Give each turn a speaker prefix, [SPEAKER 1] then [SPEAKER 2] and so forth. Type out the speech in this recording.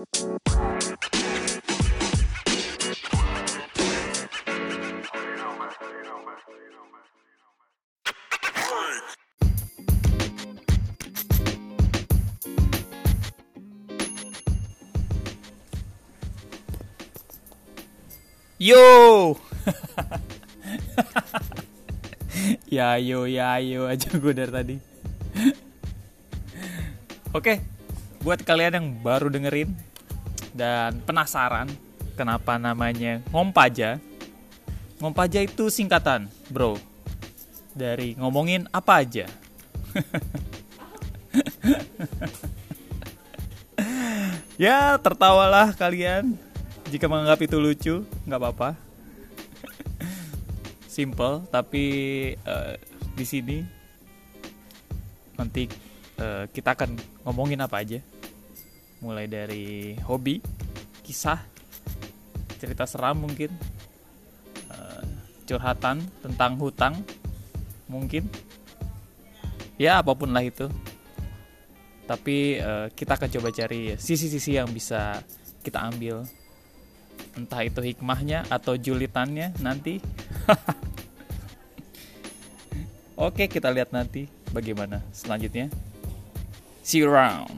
[SPEAKER 1] Yo. ya yo ya yo aja gue dari tadi. Oke, buat kalian yang baru dengerin dan penasaran kenapa namanya Ngompaja. Ngompaja itu singkatan, bro. Dari ngomongin apa aja. ya, tertawalah kalian jika menganggap itu lucu, nggak apa-apa. Simple, tapi uh, di sini nanti uh, kita akan ngomongin apa aja. Mulai dari hobi, kisah, cerita seram mungkin, uh, curhatan tentang hutang mungkin. Ya apa pun lah itu. Tapi uh, kita akan coba cari sisi-sisi yang bisa kita ambil entah itu hikmahnya atau julitannya nanti oke kita lihat nanti bagaimana selanjutnya see you around